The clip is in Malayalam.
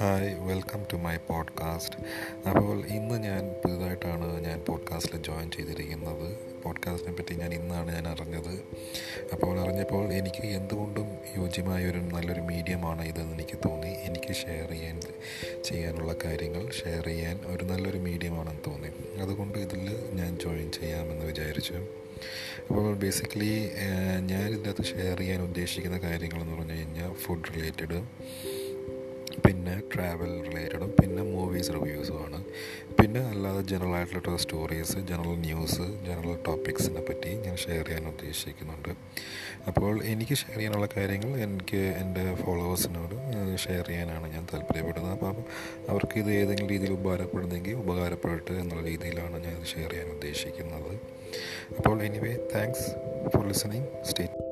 Hi welcome to my podcast അപ്പോൾ ഇന്ന് ഞാൻ പുതുതായിട്ടാണ് ഞാൻ പോഡ്കാസ്റ്റിൽ ജോയിൻ ചെയ്തിരിക്കുന്നത്. പോഡ്കാസ്റ്റിനെ പറ്റി ഞാൻ ഇന്നാണ് ഞാൻ അറിഞ്ഞത്. അപ്പോൾ അറിഞ്ഞപ്പോൾ എനിക്ക് എന്തുകൊണ്ടും യോജ്യമായ ഒരു നല്ലൊരു മീഡിയമാണ് ഇതെന്ന് എനിക്ക് തോന്നി. എനിക്ക് ഷെയർ ചെയ്യാൻ ചെയ്യാനുള്ള കാര്യങ്ങൾ ഷെയർ ചെയ്യാൻ ഒരു നല്ലൊരു മീഡിയമാണെന്ന് തോന്നി. അതുകൊണ്ട് ഇതിൽ ഞാൻ ജോയിൻ ചെയ്യാമെന്ന് വിചാരിച്ചു. അപ്പോൾ ബേസിക്കലി ഞാൻ ഇതിനകത്ത് ഷെയർ ചെയ്യാൻ ഉദ്ദേശിക്കുന്ന കാര്യങ്ങളെന്ന് പറഞ്ഞു കഴിഞ്ഞാൽ ഫുഡ് റിലേറ്റഡ് പിന്നെ ട്രാവൽ റിലേറ്റഡും പിന്നെ മൂവീസ് റിവ്യൂസുമാണ് പിന്നെ അല്ലാതെ ജനറൽ ആയിട്ടുള്ള സ്റ്റോറീസ് ജനറൽ ന്യൂസ് ജനറൽ ടോപ്പിക്സിനെ പറ്റി ഞാൻ ഷെയർ ചെയ്യാൻ ഉദ്ദേശിക്കുന്നുണ്ട്. അപ്പോൾ എനിക്ക് ഷെയർ ചെയ്യാനുള്ള കാര്യങ്ങൾ എനിക്ക് എന്റെ ഫോളോവേഴ്സിനോട് ഷെയർ ചെയ്യാനാണ് ഞാൻ താല്പര്യപ്പെടുന്നത്. അപ്പോൾ അവർക്ക് ഇത് ഏതെങ്കിലും രീതിയിൽ ഉപകാരപ്പെടുന്നെങ്കിൽ ഉപകാരപ്പെടട്ടെ എന്നുള്ള രീതിയിലാണ് ഞാൻ ഇത് ഷെയർ ചെയ്യാൻ ഉദ്ദേശിക്കുന്നത്. അപ്പോൾ anyway thanks for listening state